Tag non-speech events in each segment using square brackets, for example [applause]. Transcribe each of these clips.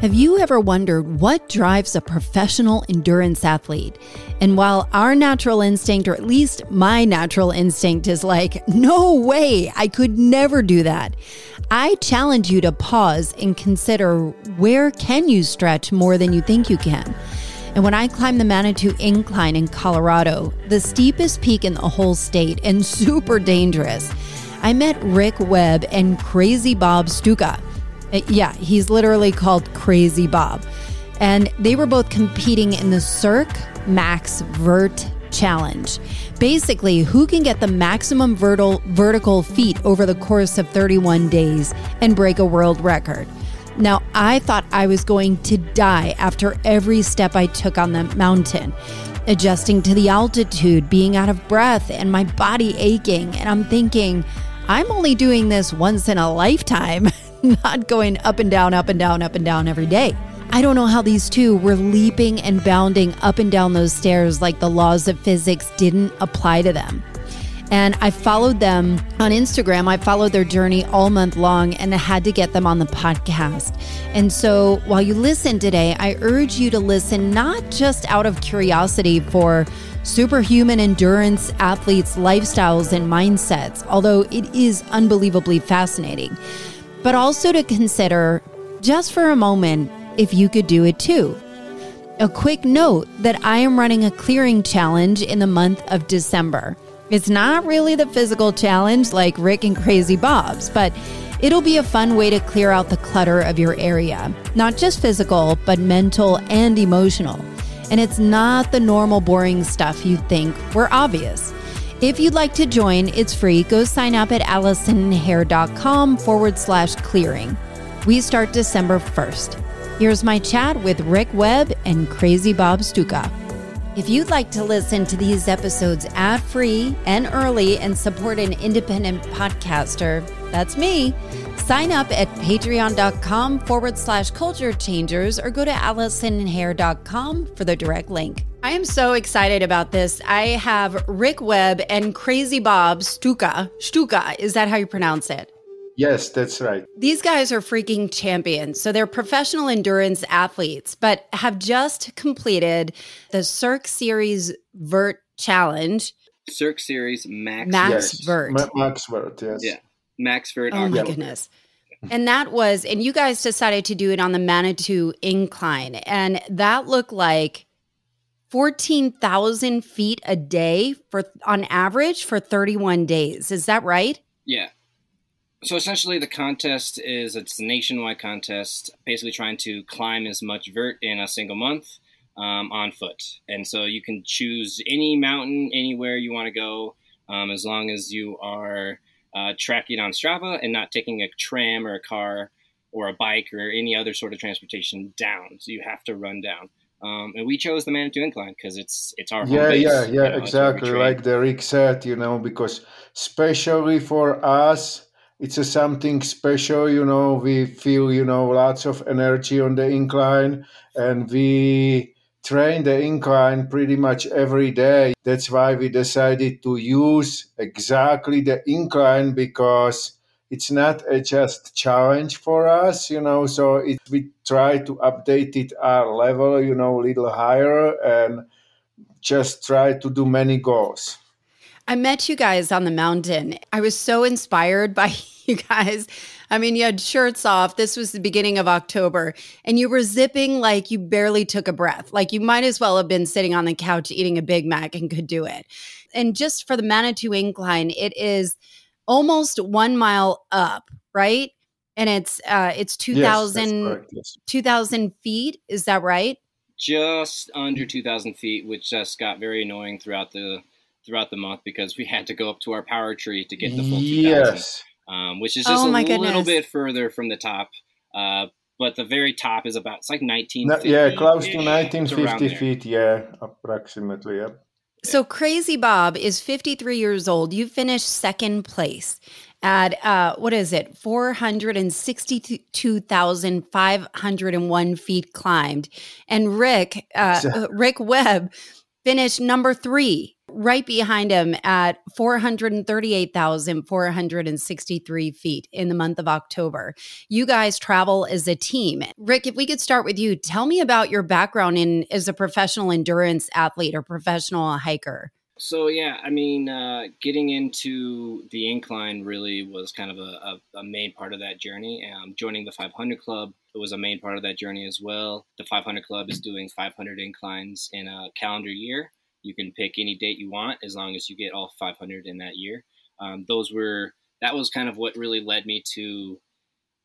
Have you ever wondered what drives a professional endurance athlete? And while our natural instinct, or at least my natural instinct, is like, no way, I could never do that, I challenge you to pause and consider where can you stretch more than you think you can? And when I climbed the Manitou Incline in Colorado, the steepest peak in the whole state and super dangerous, I met Rick Webb and Crazy Bob Stuka. Uh, yeah, he's literally called Crazy Bob. And they were both competing in the Cirque Max Vert Challenge. Basically, who can get the maximum vertical, vertical feet over the course of 31 days and break a world record? Now, I thought I was going to die after every step I took on the mountain, adjusting to the altitude, being out of breath, and my body aching. And I'm thinking, I'm only doing this once in a lifetime. [laughs] [laughs] not going up and down, up and down, up and down every day. I don't know how these two were leaping and bounding up and down those stairs like the laws of physics didn't apply to them. And I followed them on Instagram. I followed their journey all month long and I had to get them on the podcast. And so while you listen today, I urge you to listen not just out of curiosity for superhuman endurance athletes' lifestyles and mindsets, although it is unbelievably fascinating but also to consider just for a moment if you could do it too. A quick note that I am running a clearing challenge in the month of December. It's not really the physical challenge like Rick and Crazy Bob's, but it'll be a fun way to clear out the clutter of your area. Not just physical, but mental and emotional. And it's not the normal boring stuff you'd think were obvious. If you'd like to join, it's free. Go sign up at allisonhair.com forward slash clearing. We start December 1st. Here's my chat with Rick Webb and Crazy Bob Stuka. If you'd like to listen to these episodes ad free and early and support an independent podcaster, that's me. Sign up at patreon.com forward slash culture changers or go to allisonhair.com for the direct link. I am so excited about this. I have Rick Webb and Crazy Bob Stuka. Stuka, is that how you pronounce it? Yes, that's right. These guys are freaking champions. So they're professional endurance athletes, but have just completed the Cirque Series Vert Challenge. Cirque Series Max Max yes. Vert. Ma- Max Vert, yes. Yeah. Max Vert. Oh my goodness. And that was, and you guys decided to do it on the Manitou Incline. And that looked like 14,000 feet a day for on average for 31 days. Is that right? Yeah. So essentially, the contest is it's a nationwide contest, basically trying to climb as much vert in a single month um, on foot. And so you can choose any mountain anywhere you want to go, um, as long as you are uh, tracking on Strava and not taking a tram or a car or a bike or any other sort of transportation down. So you have to run down. Um, and we chose the Manitou Incline because it's it's our yeah base, yeah yeah you know, exactly like the Rick said you know because especially for us it's a something special you know we feel you know lots of energy on the incline and we train the incline pretty much every day. That's why we decided to use exactly the incline because it's not a just challenge for us, you know. So it, we try to update it our level, you know, a little higher, and just try to do many goals. I met you guys on the mountain. I was so inspired [laughs] by you guys. I mean, you had shirts off. This was the beginning of October, and you were zipping like you barely took a breath. Like you might as well have been sitting on the couch eating a Big Mac and could do it. And just for the Manitou Incline, it is almost one mile up, right? And it's uh it's 2000 yes, yes. 2000 feet, is that right? Just under 2000 feet, which just got very annoying throughout the throughout the month because we had to go up to our power tree to get the full 2000. Yes. Um, which is just oh, a goodness. little bit further from the top. Uh, but the very top is about it's like 1950 yeah close to 1950 feet yeah approximately yeah so Crazy Bob is 53 years old. You finished second place at uh, what is it? 462,501 feet climbed. And Rick, uh, Rick Webb finished number three. Right behind him at 438,463 feet in the month of October. You guys travel as a team. Rick, if we could start with you, tell me about your background in as a professional endurance athlete or professional hiker. So yeah, I mean, uh, getting into the incline really was kind of a, a, a main part of that journey. Um, joining the 500 Club was a main part of that journey as well. The 500 Club is doing 500 inclines in a calendar year. You can pick any date you want as long as you get all 500 in that year. Um, those were that was kind of what really led me to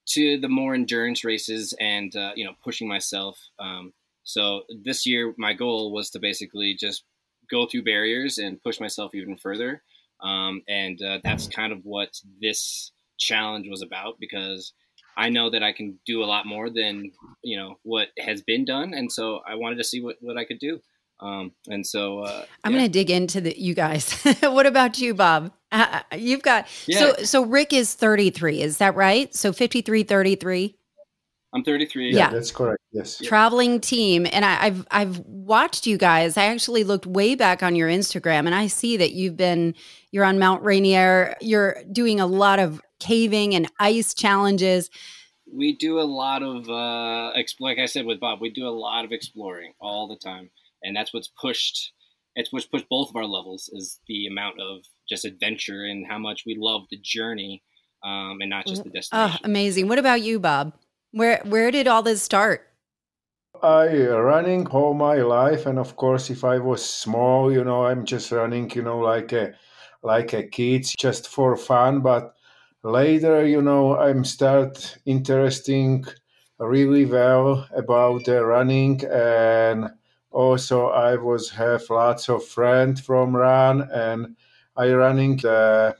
to the more endurance races and uh, you know pushing myself. Um, so this year, my goal was to basically just go through barriers and push myself even further. Um, and uh, that's kind of what this challenge was about because I know that I can do a lot more than you know what has been done, and so I wanted to see what what I could do. Um, and so uh, I'm yeah. going to dig into the you guys. [laughs] what about you, Bob? Uh, uh, you've got yeah. so so Rick is 33, is that right? So 53, 33. I'm 33. Yeah, yeah, that's correct. Yes. Traveling team, and I, I've I've watched you guys. I actually looked way back on your Instagram, and I see that you've been you're on Mount Rainier. You're doing a lot of caving and ice challenges. We do a lot of uh, like I said with Bob. We do a lot of exploring all the time, and that's what's pushed. It's what's pushed both of our levels is the amount of just adventure and how much we love the journey, um, and not just the destination. Oh, amazing! What about you, Bob? Where where did all this start? I running all my life, and of course, if I was small, you know, I'm just running, you know, like a like a kid, just for fun. But later, you know, I'm start interesting really well about the running, and also I was have lots of friends from run, and I running the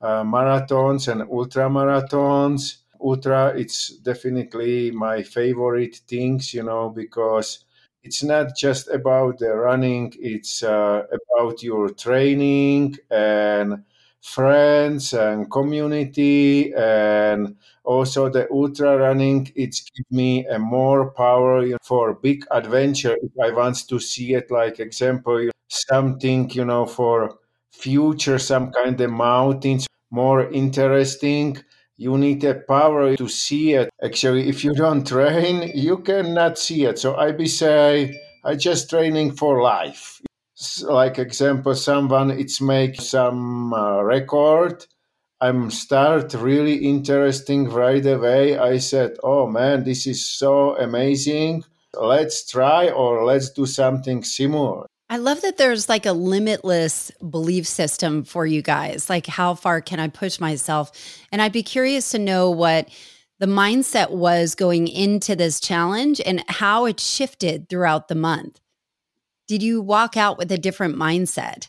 uh, marathons and ultra marathons. Ultra it's definitely my favorite things you know because it's not just about the running it's uh, about your training and friends and community and also the ultra running it's give me a more power for big adventure if i want to see it like example something you know for future some kind of mountains more interesting you need a power to see it. Actually, if you don't [laughs] train, you cannot see it. So I be say, I just training for life. Like example, someone it's make some uh, record. I'm start really interesting right away. I said, "Oh man, this is so amazing. Let's try or let's do something similar." I love that there's like a limitless belief system for you guys. Like, how far can I push myself? And I'd be curious to know what the mindset was going into this challenge and how it shifted throughout the month. Did you walk out with a different mindset?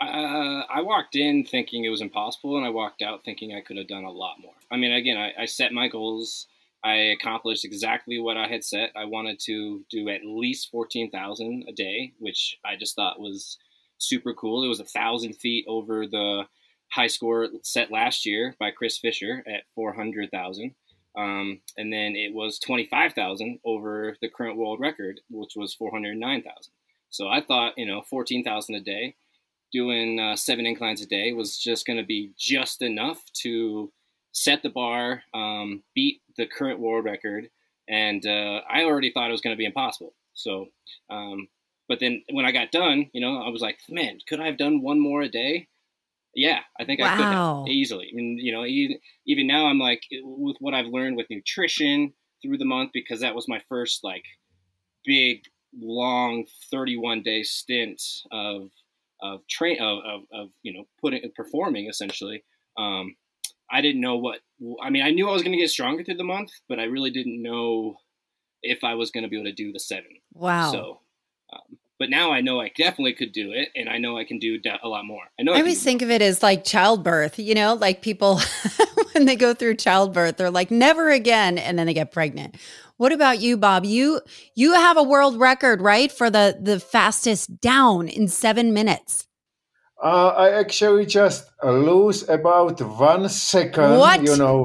Uh, I walked in thinking it was impossible, and I walked out thinking I could have done a lot more. I mean, again, I, I set my goals I accomplished exactly what I had set. I wanted to do at least 14,000 a day, which I just thought was super cool. It was a thousand feet over the high score set last year by Chris Fisher at 400,000. Um, and then it was 25,000 over the current world record, which was 409,000. So I thought, you know, 14,000 a day, doing uh, seven inclines a day was just going to be just enough to set the bar, um, beat the current world record, and uh, I already thought it was going to be impossible. So, um, but then when I got done, you know, I was like, man, could I have done one more a day? Yeah, I think wow. I could have easily. I mean, you know, even, even now I'm like, with what I've learned with nutrition through the month, because that was my first like big, long 31 day stint of of train of, of, of you know putting performing essentially um, I didn't know what. I mean, I knew I was going to get stronger through the month, but I really didn't know if I was going to be able to do the seven. Wow. So, um, but now I know I definitely could do it, and I know I can do a lot more. I know. I, I always think of it as like childbirth. You know, like people [laughs] [laughs] when they go through childbirth, they're like never again, and then they get pregnant. What about you, Bob? You you have a world record, right, for the the fastest down in seven minutes. Uh, I actually just lose about one second. What? You know,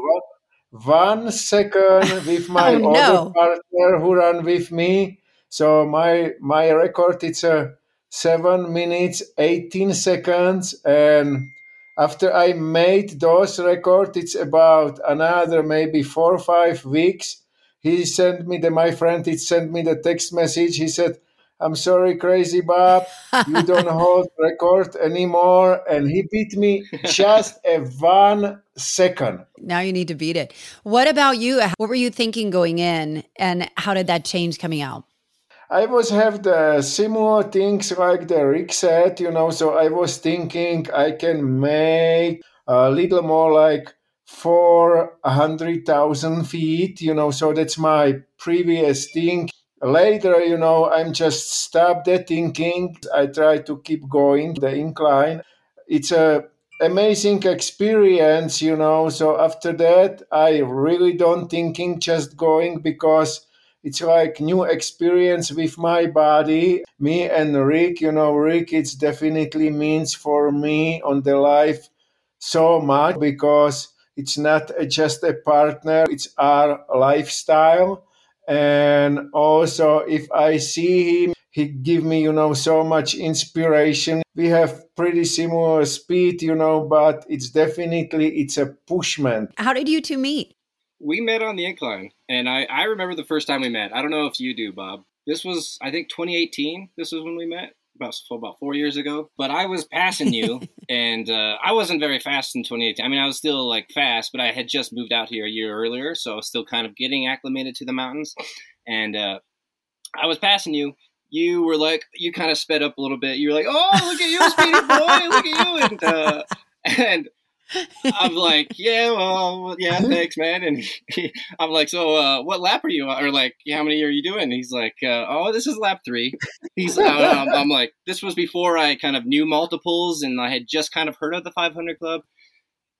one second [laughs] with my oh, other no. partner who ran with me. So my my record it's a seven minutes, 18 seconds. And after I made those records, it's about another maybe four or five weeks. He sent me the my friend. He sent me the text message. He said, "I'm sorry, Crazy Bob, [laughs] you don't hold record anymore." And he beat me just a one second. Now you need to beat it. What about you? What were you thinking going in, and how did that change coming out? I was have the similar things like the Rick said, you know. So I was thinking I can make a little more like four hundred thousand feet, you know. So that's my previous thing. Later, you know, I'm just stop the thinking. I try to keep going the incline. It's a amazing experience, you know. So after that, I really don't thinking just going because it's like new experience with my body. Me and rick you know rick it's definitely means for me on the life so much because it's not just a partner it's our lifestyle. And also if i see him he give me you know so much inspiration. We have pretty similar speed you know but it's definitely it's a pushman how did you two meet we met on the incline, and I, I remember the first time we met. I don't know if you do, Bob. This was, I think, 2018. This was when we met, about about four years ago. But I was passing you, [laughs] and uh, I wasn't very fast in 2018. I mean, I was still like fast, but I had just moved out here a year earlier, so I was still kind of getting acclimated to the mountains. And uh, I was passing you. You were like, you kind of sped up a little bit. You were like, "Oh, look at you, speedy boy! Look at you!" And uh, [laughs] and I'm like, [laughs] yeah, well, yeah, thanks, man. And he, I'm like, so, uh, what lap are you? on? Or like, how many are you doing? he's like, uh, oh, this is lap three. He's, uh, um, I'm like, this was before I kind of knew multiples, and I had just kind of heard of the 500 Club.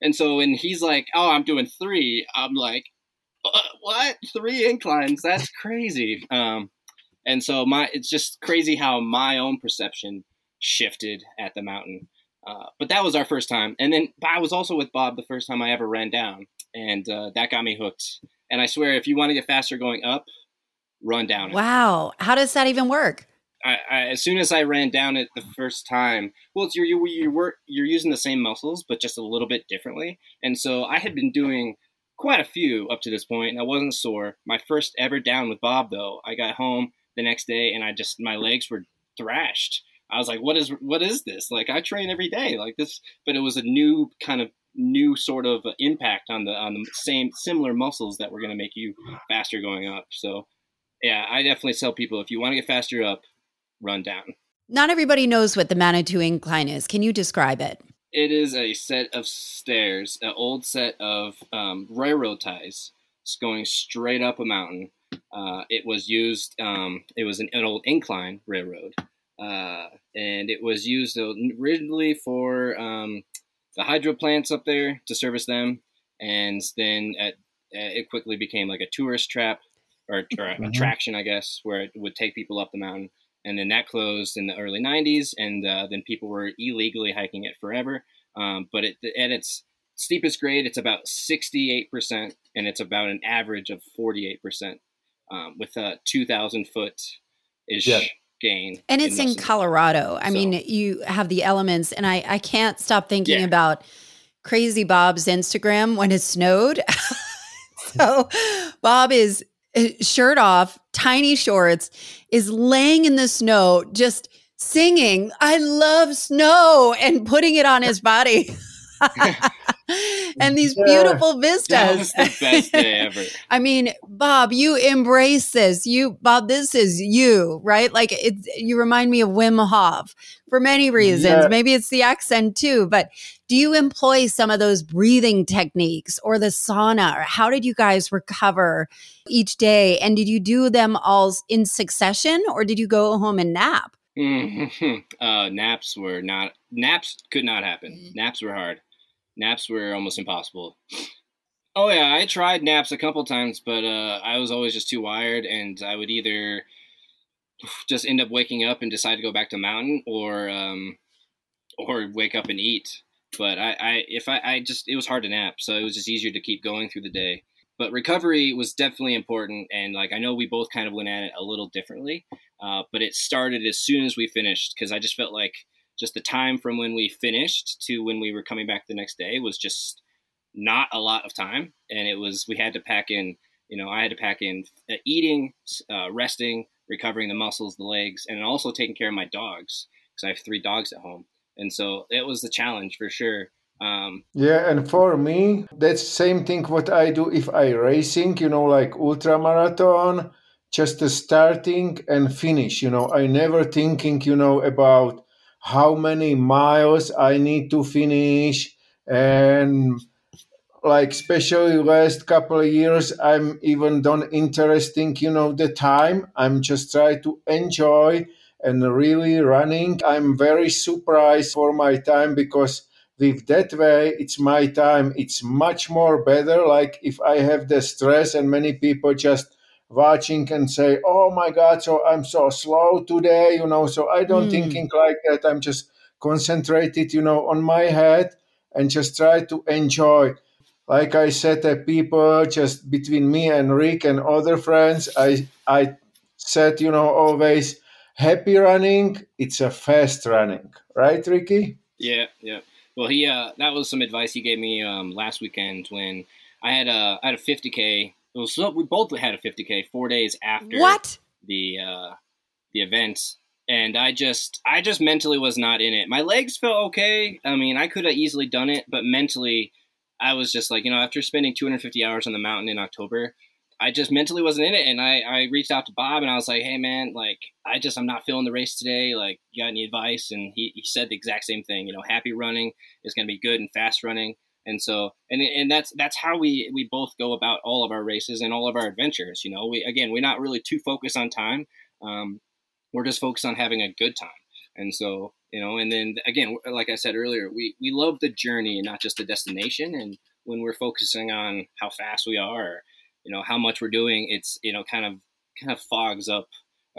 And so, and he's like, oh, I'm doing three. I'm like, uh, what? Three inclines? That's crazy. Um, and so my, it's just crazy how my own perception shifted at the mountain. Uh, but that was our first time. And then I was also with Bob the first time I ever ran down, and uh, that got me hooked. And I swear, if you want to get faster going up, run down it. Wow. How does that even work? I, I, as soon as I ran down it the first time, well, you're, you, you were, you're using the same muscles, but just a little bit differently. And so I had been doing quite a few up to this point, and I wasn't sore. My first ever down with Bob, though, I got home the next day and I just, my legs were thrashed I was like, what is what is this? Like I train every day, like this, but it was a new kind of new sort of impact on the on the same similar muscles that were going to make you faster going up. So yeah, I definitely tell people if you want to get faster up, run down. Not everybody knows what the Manitou incline is. Can you describe it? It is a set of stairs, an old set of um, railroad ties going straight up a mountain. Uh, it was used. Um, it was an, an old incline railroad uh, and it was used originally for um, the hydro plants up there to service them, and then at, uh, it quickly became like a tourist trap or, or mm-hmm. attraction, I guess, where it would take people up the mountain. And then that closed in the early 90s, and uh, then people were illegally hiking it forever. Um, but it, at its steepest grade, it's about 68%, and it's about an average of 48% um, with a 2,000 foot ish yeah gain. And it's in, in Colorado. I so. mean, you have the elements, and I, I can't stop thinking yeah. about Crazy Bob's Instagram when it snowed. [laughs] so Bob is uh, shirt off, tiny shorts, is laying in the snow, just singing, I love snow, and putting it on his body. [laughs] [laughs] and these beautiful vistas. That was the best day ever. [laughs] I mean, Bob, you embrace this. You, Bob, this is you, right? Like it's. You remind me of Wim Hof for many reasons. Yeah. Maybe it's the accent too, but do you employ some of those breathing techniques or the sauna? Or how did you guys recover each day? And did you do them all in succession, or did you go home and nap? Mm-hmm. [laughs] Uh, naps were not naps could not happen. Mm-hmm. Naps were hard naps were almost impossible. Oh yeah, I tried naps a couple times, but uh, I was always just too wired, and I would either just end up waking up and decide to go back to mountain, or um, or wake up and eat. But I, I if I, I just it was hard to nap, so it was just easier to keep going through the day. But recovery was definitely important, and like I know we both kind of went at it a little differently. Uh, but it started as soon as we finished because I just felt like just the time from when we finished to when we were coming back the next day was just not a lot of time, and it was we had to pack in. You know, I had to pack in uh, eating, uh, resting, recovering the muscles, the legs, and also taking care of my dogs because I have three dogs at home, and so it was the challenge for sure. Um, yeah, and for me, that's same thing what I do if I racing. You know, like ultra marathon, just starting and finish. You know, I never thinking. You know about how many miles I need to finish and like especially last couple of years i'm even done interesting you know the time i'm just try to enjoy and really running i'm very surprised for my time because with that way it's my time it's much more better like if i have the stress and many people just watching and say oh my god so i'm so slow today you know so i don't mm. thinking like that i'm just concentrated you know on my head and just try to enjoy like I said, that people just between me and Rick and other friends, I I said, you know, always happy running. It's a fast running, right, Ricky? Yeah, yeah. Well, he uh, that was some advice he gave me um, last weekend when I had a I had a 50k. Was we both had a 50k four days after what the uh, the event, and I just I just mentally was not in it. My legs felt okay. I mean, I could have easily done it, but mentally I was just like, you know, after spending 250 hours on the mountain in October, I just mentally wasn't in it. And I, I reached out to Bob and I was like, hey, man, like, I just, I'm not feeling the race today. Like, you got any advice? And he, he said the exact same thing. You know, happy running is going to be good and fast running. And so, and, and that's, that's how we, we both go about all of our races and all of our adventures. You know, we, again, we're not really too focused on time. Um, we're just focused on having a good time. And so, you know, and then again, like I said earlier, we, we love the journey and not just the destination. And when we're focusing on how fast we are, or, you know, how much we're doing, it's, you know, kind of, kind of fogs up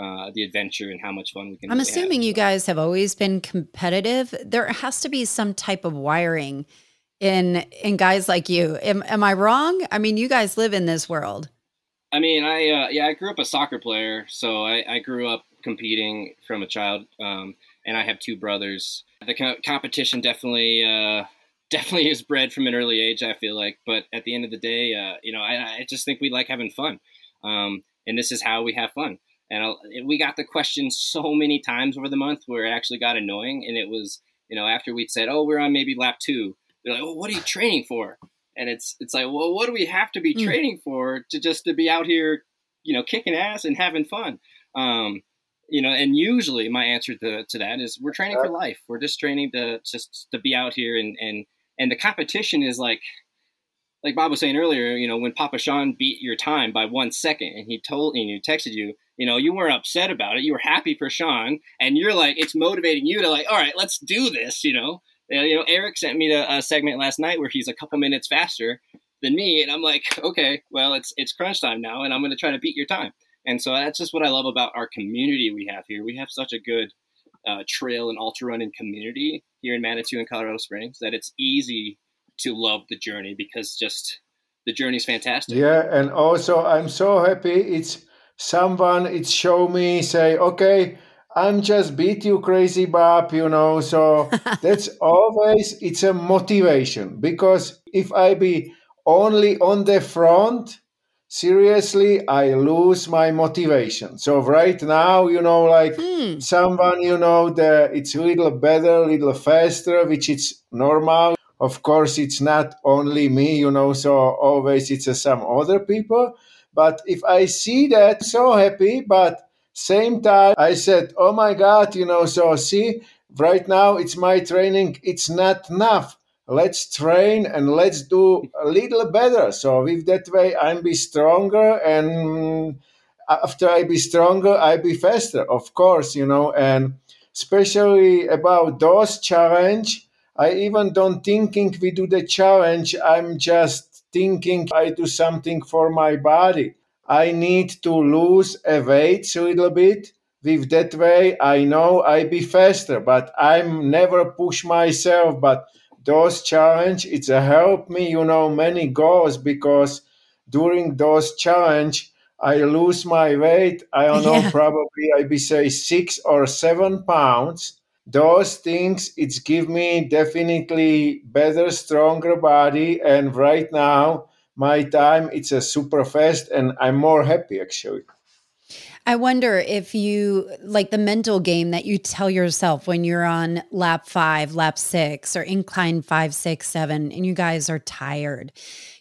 uh, the adventure and how much fun we can. I'm really assuming have. you guys have always been competitive. There has to be some type of wiring in in guys like you. Am, am I wrong? I mean, you guys live in this world. I mean, I uh, yeah, I grew up a soccer player, so I, I grew up competing from a child. Um, and I have two brothers. The co- competition definitely uh, [laughs] definitely is bred from an early age. I feel like, but at the end of the day, uh, you know, I, I, just think we like having fun, um, and this is how we have fun. And I'll, we got the question so many times over the month where it actually got annoying, and it was you know after we'd said, oh, we're on maybe lap two, they're like, oh, what are you training for? And it's it's like, well, what do we have to be mm. training for to just to be out here, you know, kicking ass and having fun? Um, you know and usually my answer to, to that is we're training for life we're just training to just to be out here and and and the competition is like like bob was saying earlier you know when papa sean beat your time by one second and he told and you texted you you know you weren't upset about it you were happy for sean and you're like it's motivating you to like all right let's do this you know you know eric sent me a, a segment last night where he's a couple minutes faster than me and i'm like [laughs] okay well it's it's crunch time now and i'm going to try to beat your time and so that's just what I love about our community we have here. We have such a good uh, trail and ultra running community here in Manitou and Colorado Springs that it's easy to love the journey because just the journey is fantastic. Yeah, and also I'm so happy it's someone it's show me say okay i'm just beat you crazy bob you know so [laughs] that's always it's a motivation because if i be only on the front seriously i lose my motivation. So right now you know like hmm. someone you know that it's a little better a little faster which is normal. Of course it's not only me you know so always it's uh, some other people. But if i see that so happy but same time i said oh my god you know so see right now it's my training it's not enough let's train and let's do a little better. So with that way, I'm be stronger, and uh, after I be stronger, I be faster. Of course, you know, and especially about those challenge. I even don't thinking we do the challenge. I'm just thinking I do something for my body. I need to lose a weight a little bit. With that way, I know I be faster, but I'm never push myself. But those challenge it's a help me you know many goals because during those challenge I lose my weight. I don't know, probably I be say six or seven pounds. Those things it's give me definitely better, stronger body. And right now, my time it's a super fast, and I'm more happy actually. I wonder if you like the mental game that you tell yourself when you're on lap five, lap six, or incline five, six, seven, and you guys are tired.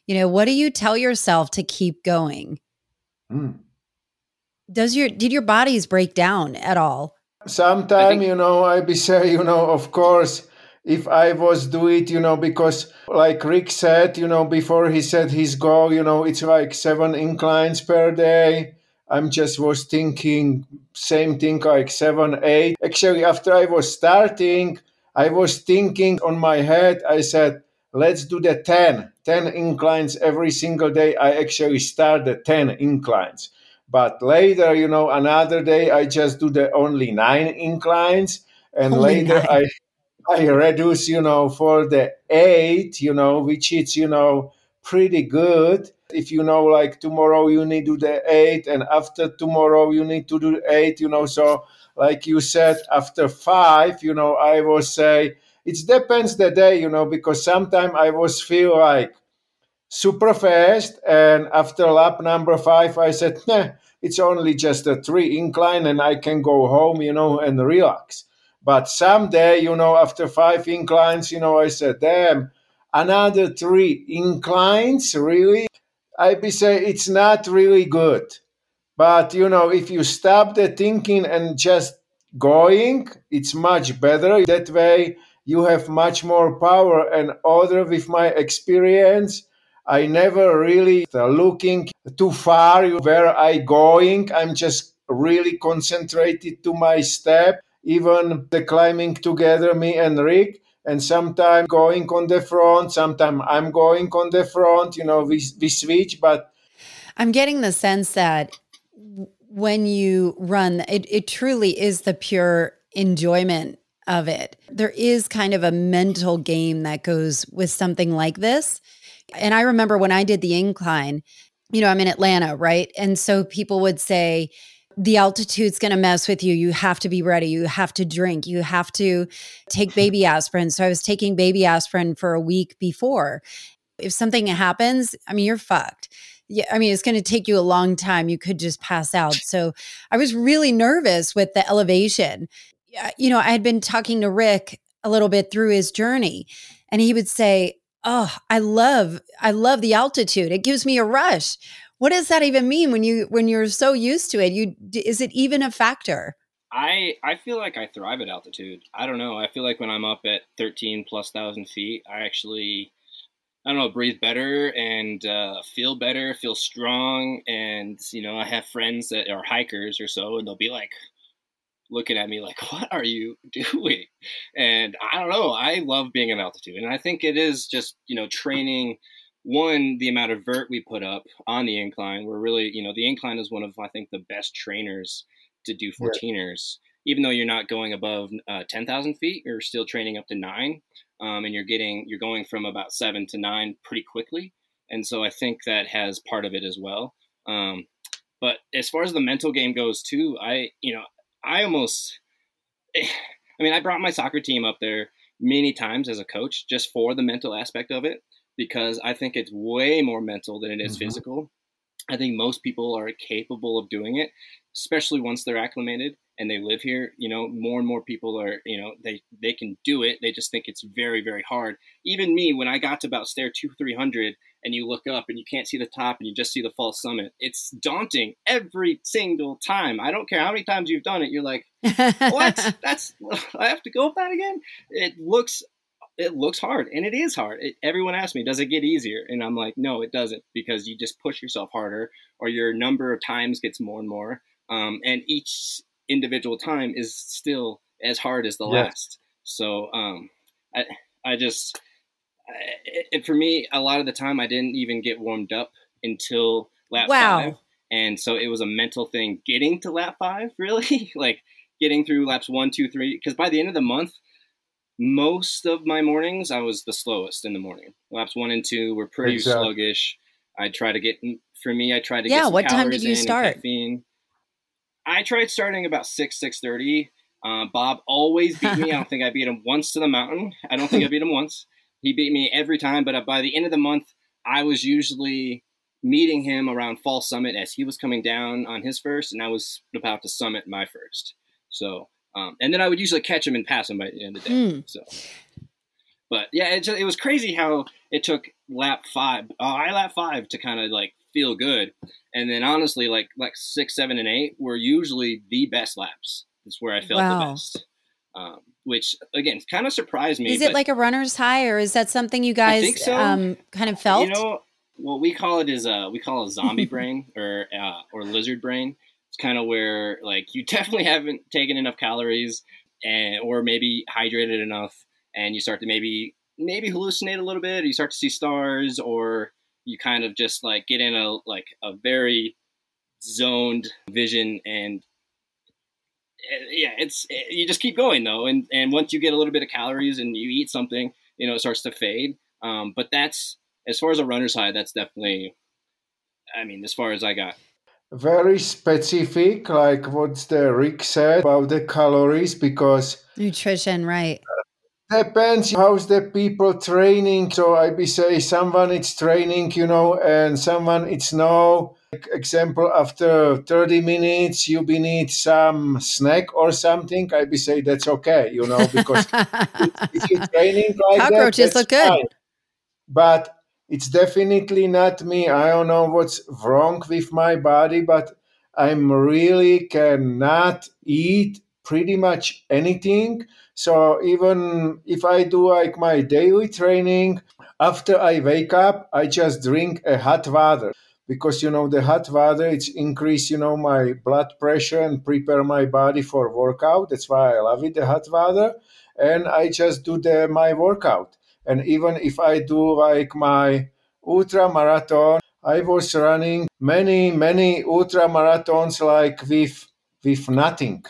You know, what do you tell yourself to keep going? Mm. Does your did your bodies break down at all? Sometime, think- you know, I be say, you know, of course, if I was do it, you know, because like Rick said, you know, before he said his goal, you know, it's like seven inclines per day. I'm just was thinking same thing like seven, eight. Actually, after I was starting, I was thinking on my head, I said, let's do the 10, 10 inclines every single day. I actually start the 10 inclines. But later, you know, another day I just do the only nine inclines, and Only later nine. I I reduce, you know, for the eight, you know, which is, you know, pretty good. If you know, like tomorrow you need to do the eight, and after tomorrow you need to do eight, you know. So, like you said, after five, you know, I will say it depends the day, you know, because sometimes I was feel like super fast, and after lap number five, I said, nah, it's only just a three incline, and I can go home, you know, and relax. But someday, you know, after five inclines, you know, I said, damn, another three inclines, really? I'd be say it's not really good. But you know, if you stop the thinking and just going, it's much better. That way you have much more power. And other with my experience, I never really looking too far where I going. I'm just really concentrated to my step. Even the climbing together, me and Rick, and sometimes going on the front, sometimes I'm going on the front. You know, we we switch, but I'm getting the sense that when you run, it, it truly is the pure enjoyment of it. There is kind of a mental game that goes with something like this. And I remember when I did the incline, you know, I'm in Atlanta, right? And so people would say, the altitude's going to mess with you. You have to be ready. You have to drink. You have to take hmm. baby aspirin. So I was taking baby aspirin for a week before. If something happens, I mean, you're fucked. Yeah, I mean, it's going to take you a long time. You could just pass out. So I was really nervous with the elevation. Yeah, You know, I had been talking to Rick a little bit through his journey, and he would say, "Oh, I love, I love the altitude. It gives me a rush." What does that even mean when you when you're so used to it? You is it even a factor? I I feel like I thrive at altitude. I don't know. I feel like when I'm up at 13 plus thousand feet, I actually I don't know breathe better and uh, feel better, feel strong, and you know I have friends that are hikers or so, and they'll be like looking at me like, [laughs] "What are you [laughs] doing?" And I don't know. I love being at altitude, and I think it is just you know training one the amount of vert we put up on the incline we're really you know the incline is one of i think the best trainers to do 14ers even though you're not going above uh, 10000 feet you're still training up to nine um, and you're getting you're going from about seven to nine pretty quickly. And so i think that has part of it as well. Um, but as far as the mental game goes too i you know i almost [sighs] i mean i brought my soccer team up there many times as a coach just for the mental aspect of it because I think it's way more mental than it is Mhm. physical. I think most people are capable of doing it, especially once they're acclimated and they live here. You know, more and more people are, you know, they they can do it. They just think it's very very hard. Even me, when I got to about stair two three hundred, and you look up and you can't see the top and you just see the false summit, it's daunting every single time. I don't care how many times you've done it. You're like, [laughs] what? That's [laughs] I have to go up that again. It looks it looks hard and it is hard. It, everyone asks me, does it get easier? And I'm like, no, it doesn't because you just push yourself harder or your number of times gets more and more. Um, and each individual time is still as hard as the Yes. last. So um, I, I just, I- it, it- for me, a lot of the time I didn't even get warmed up until lap Wow. five. And so it was a mental thing getting to lap five, [laughs] really, like getting through laps one, two, three. Because by the end of the month, most of my mornings I was the slowest in the morning. Laps one and two were pretty Exactly. sluggish. I try to get for me. I try to get yeah. What time did you start? I tried starting about six six thirty. Uh, Bob always beat me. I don't [laughs] think I beat him once to the mountain. I don't think I beat him once. He beat me every time. But uh, by the end of the month, I was usually meeting him around False Summit as he was coming down on his first, and I was about to summit my first. So, um, and then I would usually catch him and pass him by the end of the day. Mm. So, but yeah, it, just, it was crazy how it took lap five, uh, I lap five to kind of like feel good, and then honestly, like like six, seven, and eight were usually the best laps. It's where I felt wow. the best. Um, which again kind of surprised me. Is it like a runner's high, or is that something you guys so. um, kind of felt? You know, what we call it is uh, we call it zombie [laughs] brain or uh, or lizard brain. Kind of where like you [laughs] definitely haven't taken enough calories and or maybe hydrated enough, and you start to maybe maybe hallucinate a little bit. You start to see stars, or you kind of just like get in a like a very zoned vision and eh, yeah, it's eh, you just keep going though, and and once you get a little bit of calories and you eat something, you know, it starts to fade. Um, but that's as far as a runner's high, that's definitely, I mean, as far as I got. Very specific, like what the Rick said about the calories, because nutrition, right? Depends how's the people training. So I be say someone it's training, you know, and someone it's no. Example, after 30 minutes, you be need some snack or something. I be say that's okay, you know, because [laughs] if you training like cockroaches that, look good. Fine. But it's definitely not me. I don't know what's wrong with my body, but I'm really cannot eat pretty much anything. So even if I do like my daily training, after I wake up, I just drink a hot water because you know the hot water it's increase you know my blood pressure and prepare my body for workout. That's why I love it the hot water, and I just do the my workout. And even if I do like my ultra marathon, I was running many, many ultra marathons like with with nothing.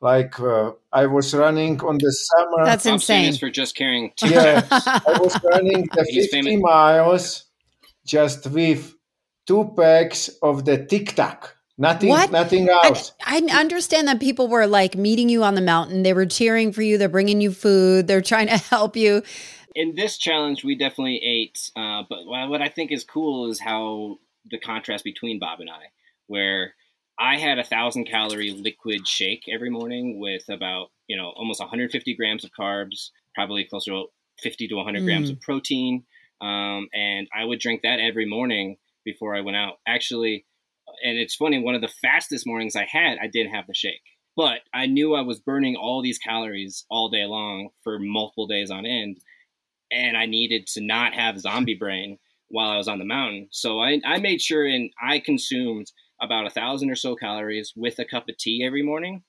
Like uh, I was running on the summer. That's insane. for just carrying. [laughs] yeah, I [laughs] was running the 50 famous. miles just with two packs of the Tic Tac. Nothing, what? nothing else. I, I, understand that people were like meeting you on the mountain. They were cheering for you. They're bringing you food. They're trying to [laughs] help you in this challenge, we definitely ate. Uh, but what I think is cool is how the contrast between Bob and I, where I had a thousand calorie liquid shake every morning with about you know almost 150 grams of carbs, probably closer to 50 to 100 mm. grams of protein, um, and I would drink that every morning before I went out. Actually, and it's funny, one of the fastest mornings I had, I didn't have the shake. But I knew I was burning all these calories all day long for multiple days on end and I needed to not have zombie brain while I was on the mountain. So I, I made sure and I consumed about a thousand or so calories with a cup of tea every morning.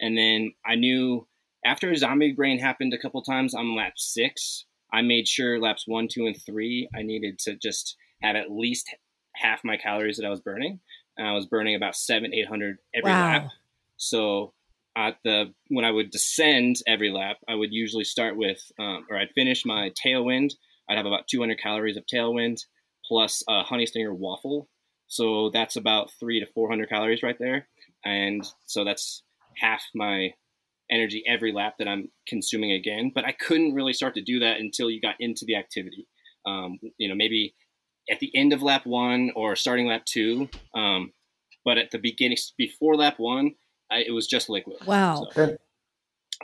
And then I knew after zombie brain happened a couple times on lap six, I made sure laps one, two, and three, I needed to just have at least half my calories that I was burning. And I was burning about seven, eight hundred every wow. lap. So at the when I would descend every lap, I would usually start with, um, or I'd finish my tailwind. I'd have about 200 calories of tailwind plus a honey stinger waffle. So that's about three to 400 calories right there, and so that's half my energy every lap that I'm consuming again. But I couldn't really start to do that until you got into the activity. Um, you know, maybe at the end of lap one or starting lap two. Um, but at the beginning, before lap one, I, it was just liquid. Wow. So.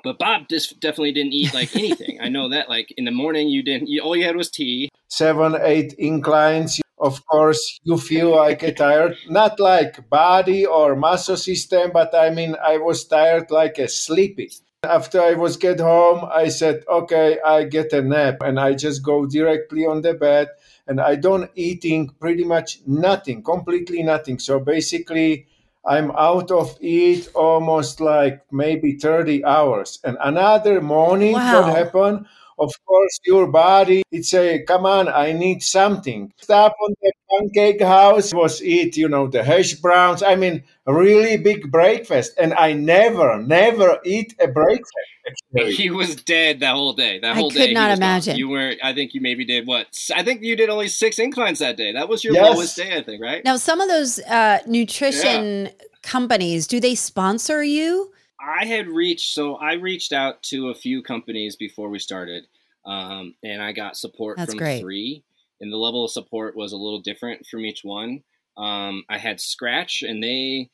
But Bob just definitely didn't eat like anything. I know that. Like in the morning, you didn't. You, all you had was tea. Seven, eight inclines. Of course, you feel like a tired, not like body or muscle system, but I mean, I was tired like a sleepy. After I was get home, I said, okay, I get a nap, and I just go directly on the bed, and I don't eating pretty much nothing, completely nothing. So basically, I'm out of it almost like maybe 30 hours. And another morning, wow. what happened? Of course your body, it's a come on i need something stop on the pancake house was eat you know the hash browns i mean really big breakfast and i never never eat a breakfast he was dead that whole day that whole I day I could not he was gone. imagine. you were i think you maybe did what i think you did only six inclines that day that was your Yes. lowest day i think right Now, some of those uh, nutrition companies, do they sponsor you? I had reached, so I reached out to a few companies before we started, um, and I got support That's from great. three. And the level of support was a little different from each one. Um, I had Scratch, and they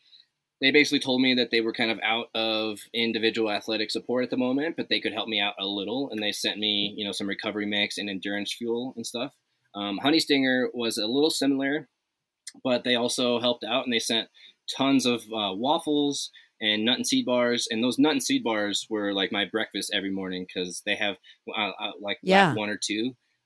they basically told me that they were kind of out of individual athletic support at the moment, but they could help me out a little, and they sent me, you know, some recovery mix and endurance fuel and stuff. Um, Honey Stinger was a little similar, but they also helped out, and they sent tons of uh, waffles and nut and seed bars and those nut and seed bars were like my breakfast every morning because they have uh, uh, like Yeah. one or two.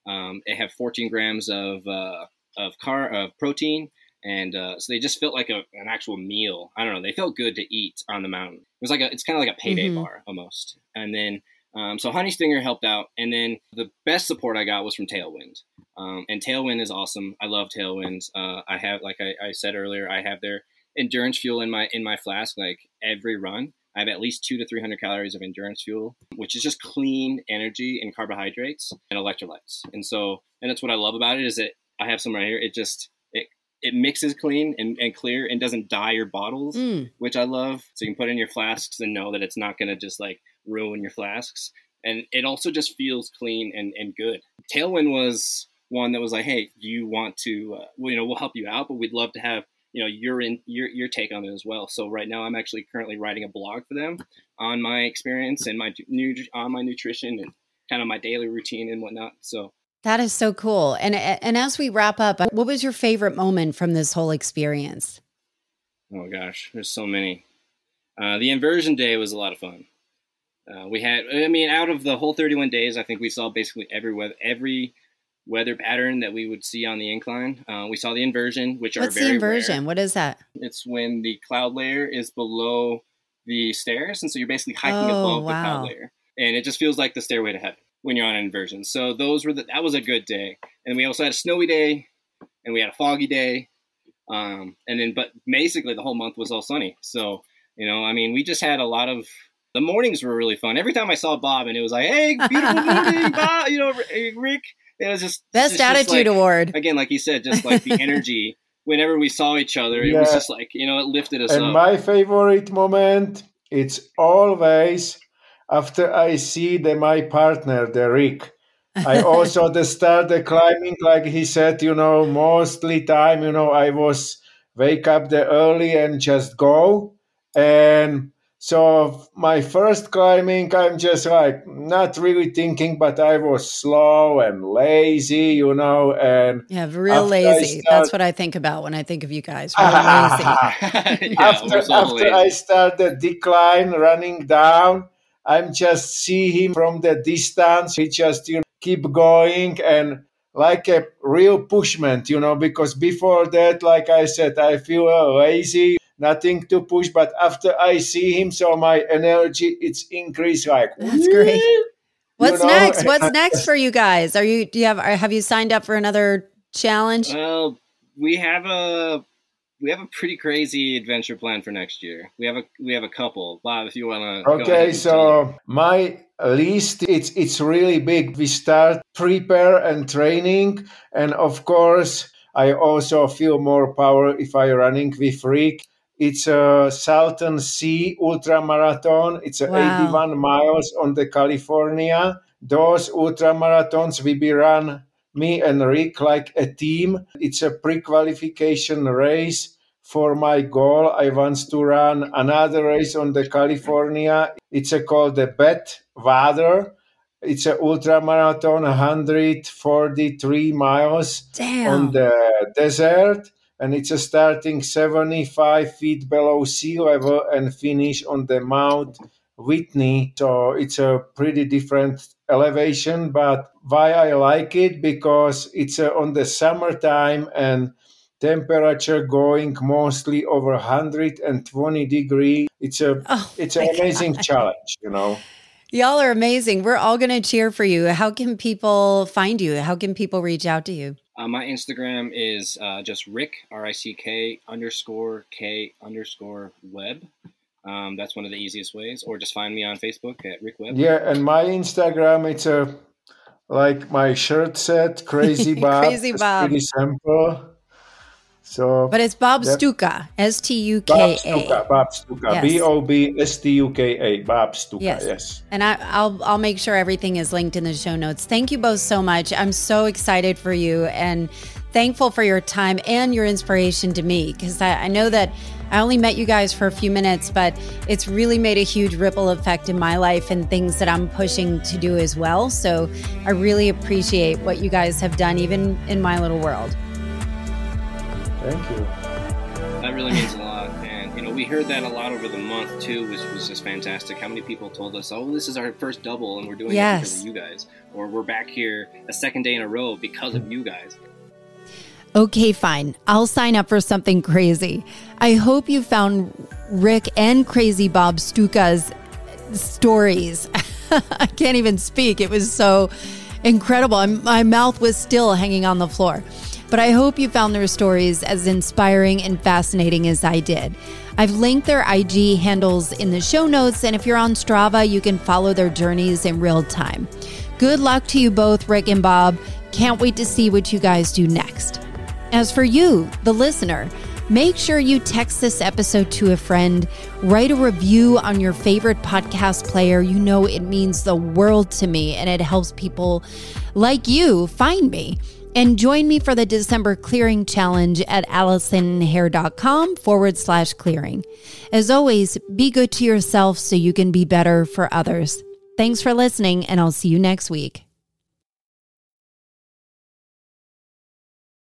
Um, they have 14 grams of uh, of car of protein and uh, so they just felt like a, an actual meal. I don't know they felt good to eat on the mountain. It was like a it's kind of like a payday Mhm. bar almost. And then um, so honey stinger helped out and then the best support i got was from tailwind. Um, and tailwind is awesome. I love tailwind. Uh, i have like I, I said earlier i have their endurance fuel in my in my flask like every run i have at least two to three hundred calories of endurance fuel which is just clean energy and carbohydrates and electrolytes. And so and that's what i love about it is that i have some right here. It just it it mixes clean and, and clear and doesn't dye your bottles Mm. which i love. So you can put in your flasks and know that it's not going to just like ruin your flasks. And it also just feels clean and, and good. Tailwind was one that was like hey you want to uh, well, you know we'll help you out but we'd love to have you know your in your your take on it as well. So right now I'm actually currently writing a blog for them on my experience and my new on my nutrition and kind of my daily routine and whatnot. So That is so cool. And and as we wrap up, what was your favorite moment from this whole experience? oh gosh, there's so many. Uh, the inversion day was a lot of fun. Uh, we had, I mean, out of the whole 31 days, I think we saw basically every weather, every weather pattern that we would see on the incline. Uh, we saw the inversion, which What's are very the inversion? rare. What is that? It's when the cloud layer is below the stairs, and so you're basically hiking Oh, above the cloud layer, and it just feels like the stairway to heaven when you're on an inversion. So those were the, that was a good day, and we also had a snowy day, and we had a foggy day, um, and then but basically the whole month was all sunny. So you know, I mean, we just had a lot of. The mornings were really fun. Every time I saw Bob, and it was like, "Hey, beautiful morning, [laughs] Bob," you know, Rick. It was just Best just attitude like- award. again, like you said, just like the [laughs] energy. Whenever we saw each other, it was just like you know, it lifted us And up. my favorite moment, it's always after I see the my partner, the Rick. I [laughs] also the start the climbing, like he said, you know, mostly time, you know, I was wake up the early and just go. And so my first climbing, I'm just like not really thinking, but I was slow and lazy, you know, and Yeah, real lazy. start- That's what I think about when I think of you guys. [laughs] Real lazy. [laughs] yeah, after, we're so after lazy. I start the decline running down, I'm just see him from the distance. He just you know, keep going and like a real pushment, you know, because before that, like I said, I feel uh, lazy, nothing to push. But after I see him, so my energy it's increased like That's great. "Woo!" What's know, next? [laughs] What's next for you guys? Are you do you have have you signed up for another challenge? Well, we have a we have a pretty crazy adventure plan for next year. We have a we have a couple. Bob, if you want to. Okay, so my list it's it's really big. We start prepare and training, and of course, I also feel more power if I running with Rick. It's a Salton Sea Ultra Marathon. It's Wow. 81 miles on the California. Those ultra marathons will be run me and Rick like a team. It's a pre-qualification race for my goal. I want to run another race on the California. It's a called the Bet Water. It's a ultra marathon, 143 miles Damn. on the desert, and it's a starting 75 feet below sea level and finish on the Mount Whitney. So it's a pretty different elevation, but why I like it because it's uh, on the summertime and temperature going mostly over 120 degree. It's a oh, it's an amazing God. challenge, you know. Y'all are amazing. We're all going to cheer for you. How can people find you? How can people reach out to you? Uh, my Instagram is uh, just Rick R I C K underscore K underscore Web. Um, that's one of the easiest ways, or just find me on Facebook at Rick Web. Yeah, and my Instagram it's a like my shirt set, [laughs] Crazy Bob. Crazy Bob. Pretty simple. So, but it's Bob yep. Stuka, S T U K A. Bob Stuka, B O B S T U K A, Bob Stuka. Yes. yes. And I, will I'll make sure everything is linked in the show notes. Thank you both so much. I'm so excited for you and thankful for your time and your inspiration to me because I, I know that I only met you guys for a few minutes, but it's really made a huge ripple effect in my life and things that I'm pushing to do as well. So I really appreciate what you guys have done, even in my little world. Thank you. That really means a lot. And, you know, we heard that a lot over the month, too, which was just fantastic. How many people told us, oh, this is our first double and we're doing yes. it because of you guys? Or we're back here a second day in a row because of you guys. Okay, fine. I'll sign up for something crazy. I hope you found Rick and Crazy Bob Stuka's stories. [laughs] I can't even speak. It was so incredible. I'm, my mouth was still hanging on the floor. But I hope you found their stories as inspiring and fascinating as I did. I've linked their IG handles in the show notes, and if you're on Strava, you can follow their journeys in real time. Good luck to you both, Rick and Bob. Can't wait to see what you guys do next. As for you, the listener, make sure you text this episode to a friend, write a review on your favorite podcast player. You know, it means the world to me and it helps people like you find me. And join me for the December clearing challenge at allisonhair.com forward slash clearing. As always, be good to yourself so you can be better for others. Thanks for listening, and I'll see you next week.